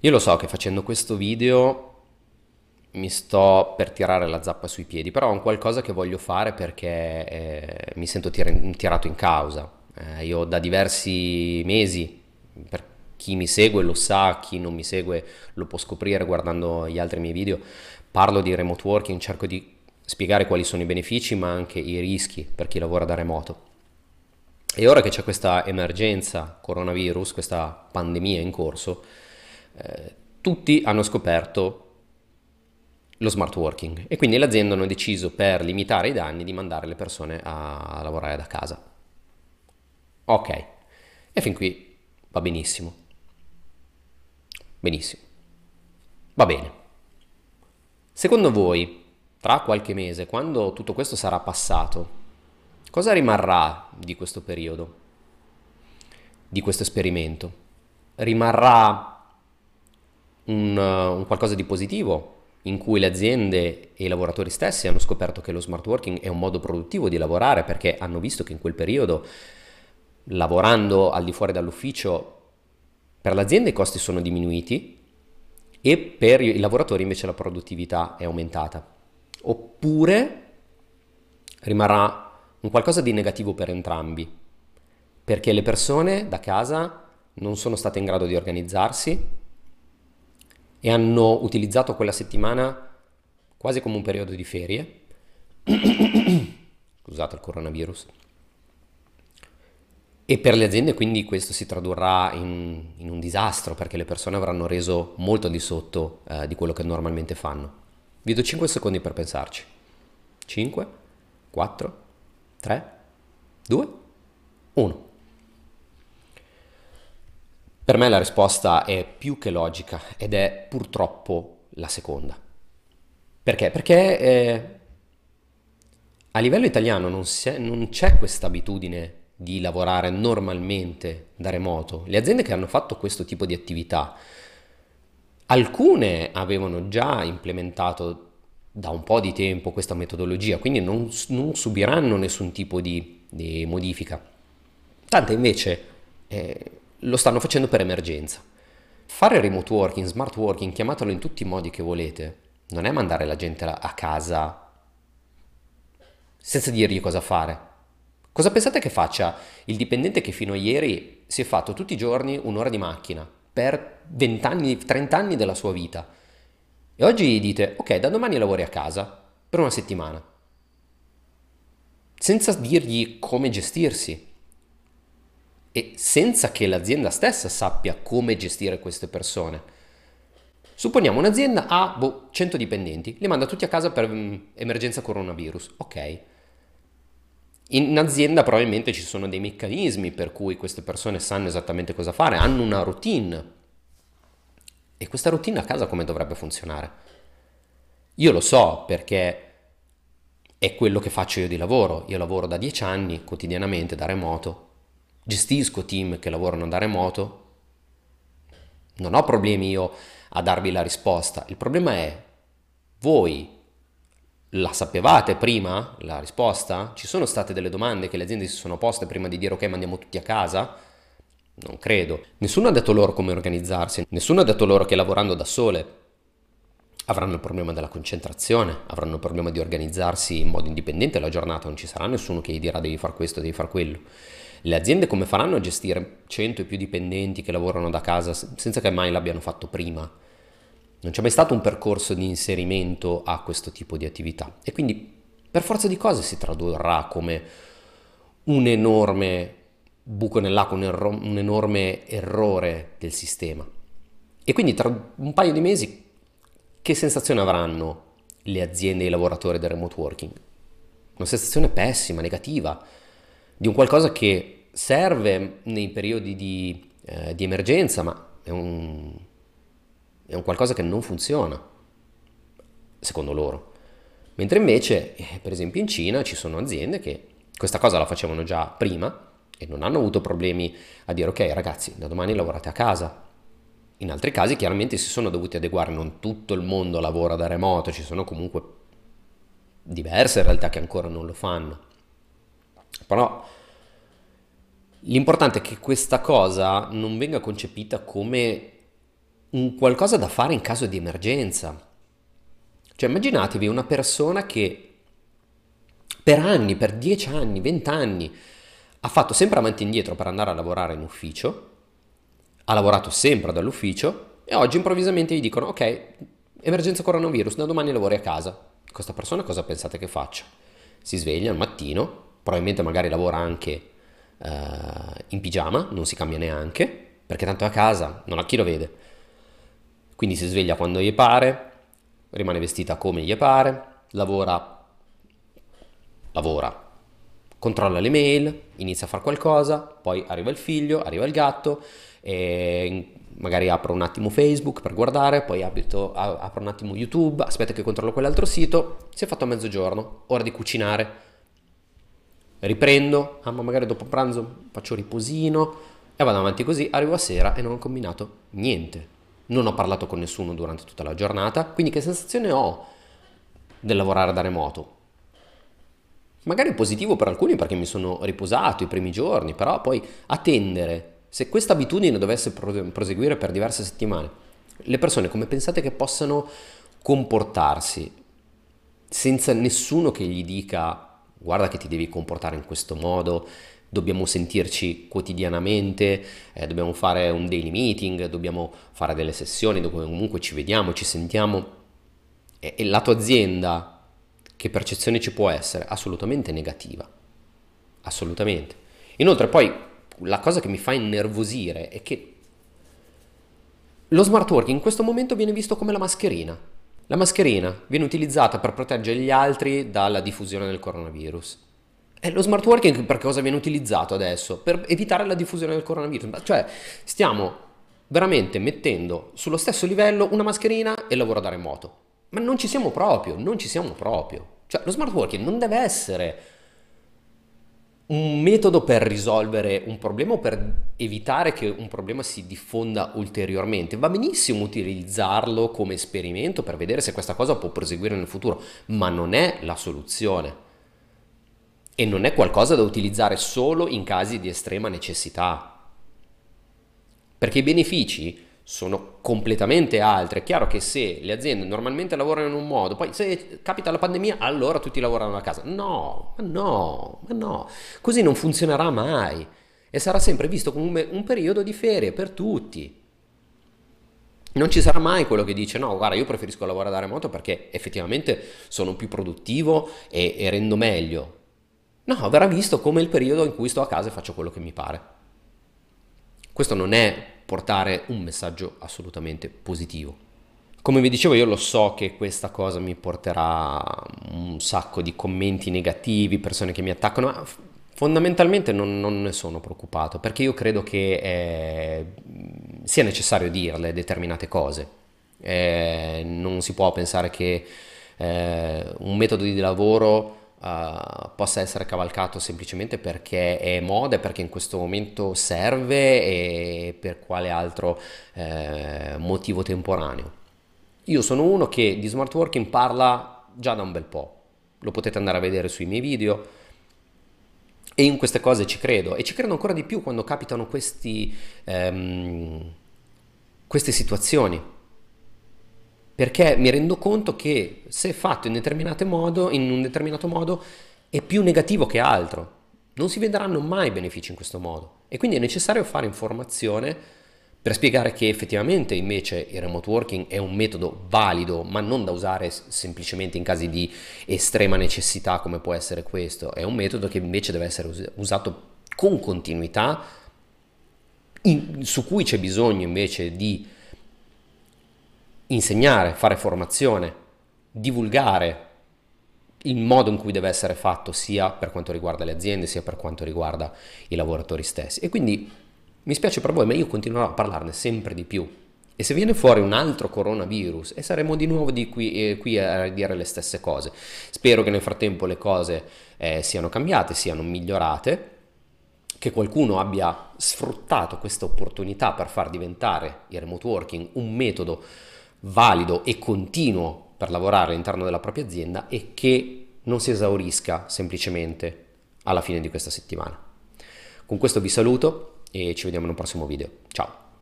Io lo so che facendo questo video mi sto per tirare la zappa sui piedi, però è un qualcosa che voglio fare perché eh, mi sento tir- tirato in causa. Eh, io da diversi mesi, per chi mi segue lo sa, chi non mi segue lo può scoprire guardando gli altri miei video, parlo di remote working, cerco di spiegare quali sono i benefici ma anche i rischi per chi lavora da remoto. E ora che c'è questa emergenza coronavirus, questa pandemia in corso, eh, tutti hanno scoperto lo smart working e quindi le aziende hanno deciso per limitare i danni di mandare le persone a lavorare da casa. Ok, e fin qui va benissimo. Benissimo. Va bene. Secondo voi, tra qualche mese, quando tutto questo sarà passato, cosa rimarrà di questo periodo, di questo esperimento? Rimarrà un, un qualcosa di positivo in cui le aziende e i lavoratori stessi hanno scoperto che lo smart working è un modo produttivo di lavorare perché hanno visto che in quel periodo, lavorando al di fuori dall'ufficio, per l'azienda i costi sono diminuiti e per i lavoratori invece la produttività è aumentata. Oppure rimarrà un qualcosa di negativo per entrambi, perché le persone da casa non sono state in grado di organizzarsi e hanno utilizzato quella settimana quasi come un periodo di ferie. Scusate il coronavirus. E per le aziende quindi questo si tradurrà in, in un disastro perché le persone avranno reso molto di sotto eh, di quello che normalmente fanno. Vi do 5 secondi per pensarci. 5, 4, 3, 2, 1. Per me la risposta è più che logica ed è purtroppo la seconda. Perché? Perché eh, a livello italiano non, è, non c'è questa abitudine di lavorare normalmente da remoto. Le aziende che hanno fatto questo tipo di attività, alcune avevano già implementato da un po' di tempo questa metodologia, quindi non, non subiranno nessun tipo di, di modifica. Tante invece eh, lo stanno facendo per emergenza. Fare remote working, smart working, chiamatelo in tutti i modi che volete, non è mandare la gente a casa senza dirgli cosa fare. Cosa pensate che faccia il dipendente che fino a ieri si è fatto tutti i giorni un'ora di macchina per 20 anni, 30 anni della sua vita? E oggi gli dite, ok, da domani lavori a casa per una settimana, senza dirgli come gestirsi, e senza che l'azienda stessa sappia come gestire queste persone. Supponiamo un'azienda ha boh, 100 dipendenti, li manda tutti a casa per um, emergenza coronavirus. Ok. In azienda probabilmente ci sono dei meccanismi per cui queste persone sanno esattamente cosa fare, hanno una routine. E questa routine a casa come dovrebbe funzionare? Io lo so perché è quello che faccio io di lavoro. Io lavoro da 10 anni quotidianamente da remoto gestisco team che lavorano da remoto, non ho problemi io a darvi la risposta. Il problema è, voi la sapevate prima la risposta? Ci sono state delle domande che le aziende si sono poste prima di dire ok mandiamo tutti a casa? Non credo. Nessuno ha detto loro come organizzarsi, nessuno ha detto loro che lavorando da sole avranno il problema della concentrazione, avranno il problema di organizzarsi in modo indipendente la giornata, non ci sarà nessuno che gli dirà devi fare questo, devi fare quello. Le aziende come faranno a gestire 100 e più dipendenti che lavorano da casa senza che mai l'abbiano fatto prima? Non c'è mai stato un percorso di inserimento a questo tipo di attività e quindi per forza di cose si tradurrà come un enorme buco nell'acqua, un, erro- un enorme errore del sistema. E quindi tra un paio di mesi che sensazione avranno le aziende e i lavoratori del remote working? Una sensazione pessima, negativa di un qualcosa che serve nei periodi di, eh, di emergenza, ma è un, è un qualcosa che non funziona, secondo loro. Mentre invece, eh, per esempio in Cina, ci sono aziende che questa cosa la facevano già prima e non hanno avuto problemi a dire ok ragazzi, da domani lavorate a casa. In altri casi chiaramente si sono dovuti adeguare, non tutto il mondo lavora da remoto, ci sono comunque diverse realtà che ancora non lo fanno. Però l'importante è che questa cosa non venga concepita come un qualcosa da fare in caso di emergenza. Cioè immaginatevi una persona che per anni, per 10 anni, 20 anni, ha fatto sempre avanti e indietro per andare a lavorare in ufficio, ha lavorato sempre dall'ufficio e oggi improvvisamente gli dicono ok, emergenza coronavirus, da domani lavori a casa. Questa persona cosa pensate che faccia? Si sveglia al mattino, probabilmente magari lavora anche uh, in pigiama, non si cambia neanche, perché tanto a casa, non ha chi lo vede. Quindi si sveglia quando gli pare, rimane vestita come gli pare, lavora lavora, controlla le mail, inizia a fare qualcosa, poi arriva il figlio, arriva il gatto, magari apro un attimo Facebook per guardare, poi abito, apro un attimo YouTube, aspetta che controllo quell'altro sito, si è fatto a mezzogiorno, ora di cucinare, riprendo, ah, ma magari dopo pranzo faccio riposino e vado avanti così, arrivo a sera e non ho combinato niente. Non ho parlato con nessuno durante tutta la giornata, quindi che sensazione ho del lavorare da remoto? Magari positivo per alcuni perché mi sono riposato i primi giorni, però poi attendere, se questa abitudine dovesse proseguire per diverse settimane, le persone come pensate che possano comportarsi senza nessuno che gli dica guarda che ti devi comportare in questo modo, dobbiamo sentirci quotidianamente, eh, dobbiamo fare un daily meeting, dobbiamo fare delle sessioni dove comunque ci vediamo, ci sentiamo e, e la tua azienda che percezione ci può essere? Assolutamente negativa. Assolutamente. Inoltre poi la cosa che mi fa innervosire è che lo smart working in questo momento viene visto come la mascherina. La mascherina viene utilizzata per proteggere gli altri dalla diffusione del coronavirus. E lo smart working per cosa viene utilizzato adesso? Per evitare la diffusione del coronavirus. Cioè, stiamo veramente mettendo sullo stesso livello una mascherina e il lavoro da remoto. Ma non ci siamo proprio, non ci siamo proprio. Cioè, lo smart working non deve essere un metodo per risolvere un problema o per evitare che un problema si diffonda ulteriormente. Va benissimo utilizzarlo come esperimento per vedere se questa cosa può proseguire nel futuro, ma non è la soluzione. E non è qualcosa da utilizzare solo in casi di estrema necessità. Perché i benefici sono completamente altre. È chiaro che se le aziende normalmente lavorano in un modo, poi se capita la pandemia, allora tutti lavorano a casa. No, ma no, ma no. Così non funzionerà mai e sarà sempre visto come un periodo di ferie per tutti. Non ci sarà mai quello che dice no, guarda, io preferisco lavorare da remoto perché effettivamente sono più produttivo e, e rendo meglio. No, verrà visto come il periodo in cui sto a casa e faccio quello che mi pare. Questo non è portare un messaggio assolutamente positivo. Come vi dicevo, io lo so che questa cosa mi porterà un sacco di commenti negativi, persone che mi attaccano, ma fondamentalmente non, non ne sono preoccupato perché io credo che eh, sia necessario dirle determinate cose. Eh, non si può pensare che eh, un metodo di lavoro uh, possa essere cavalcato semplicemente perché è moda e perché in questo momento serve e per quale altro eh, motivo temporaneo. Io sono uno che di smart working parla già da un bel po', lo potete andare a vedere sui miei video. E in queste cose ci credo. E ci credo ancora di più quando capitano questi, ehm, queste situazioni perché mi rendo conto che se fatto in, modo, in un determinato modo è più negativo che altro. Non si vedranno mai benefici in questo modo e quindi è necessario fare informazione per spiegare che effettivamente invece il remote working è un metodo valido, ma non da usare semplicemente in casi di estrema necessità come può essere questo, è un metodo che invece deve essere usato con continuità, in, su cui c'è bisogno invece di insegnare, fare formazione, divulgare il modo in cui deve essere fatto sia per quanto riguarda le aziende sia per quanto riguarda i lavoratori stessi. E quindi mi spiace per voi, ma io continuerò a parlarne sempre di più. E se viene fuori un altro coronavirus e saremo di nuovo di qui, eh, qui, a dire le stesse cose. Spero che nel frattempo le cose eh, siano cambiate, siano migliorate, che qualcuno abbia sfruttato questa opportunità per far diventare il remote working un metodo valido e continuo per lavorare all'interno della propria azienda e che non si esaurisca semplicemente alla fine di questa settimana. Con questo vi saluto e ci vediamo in un prossimo video. Ciao!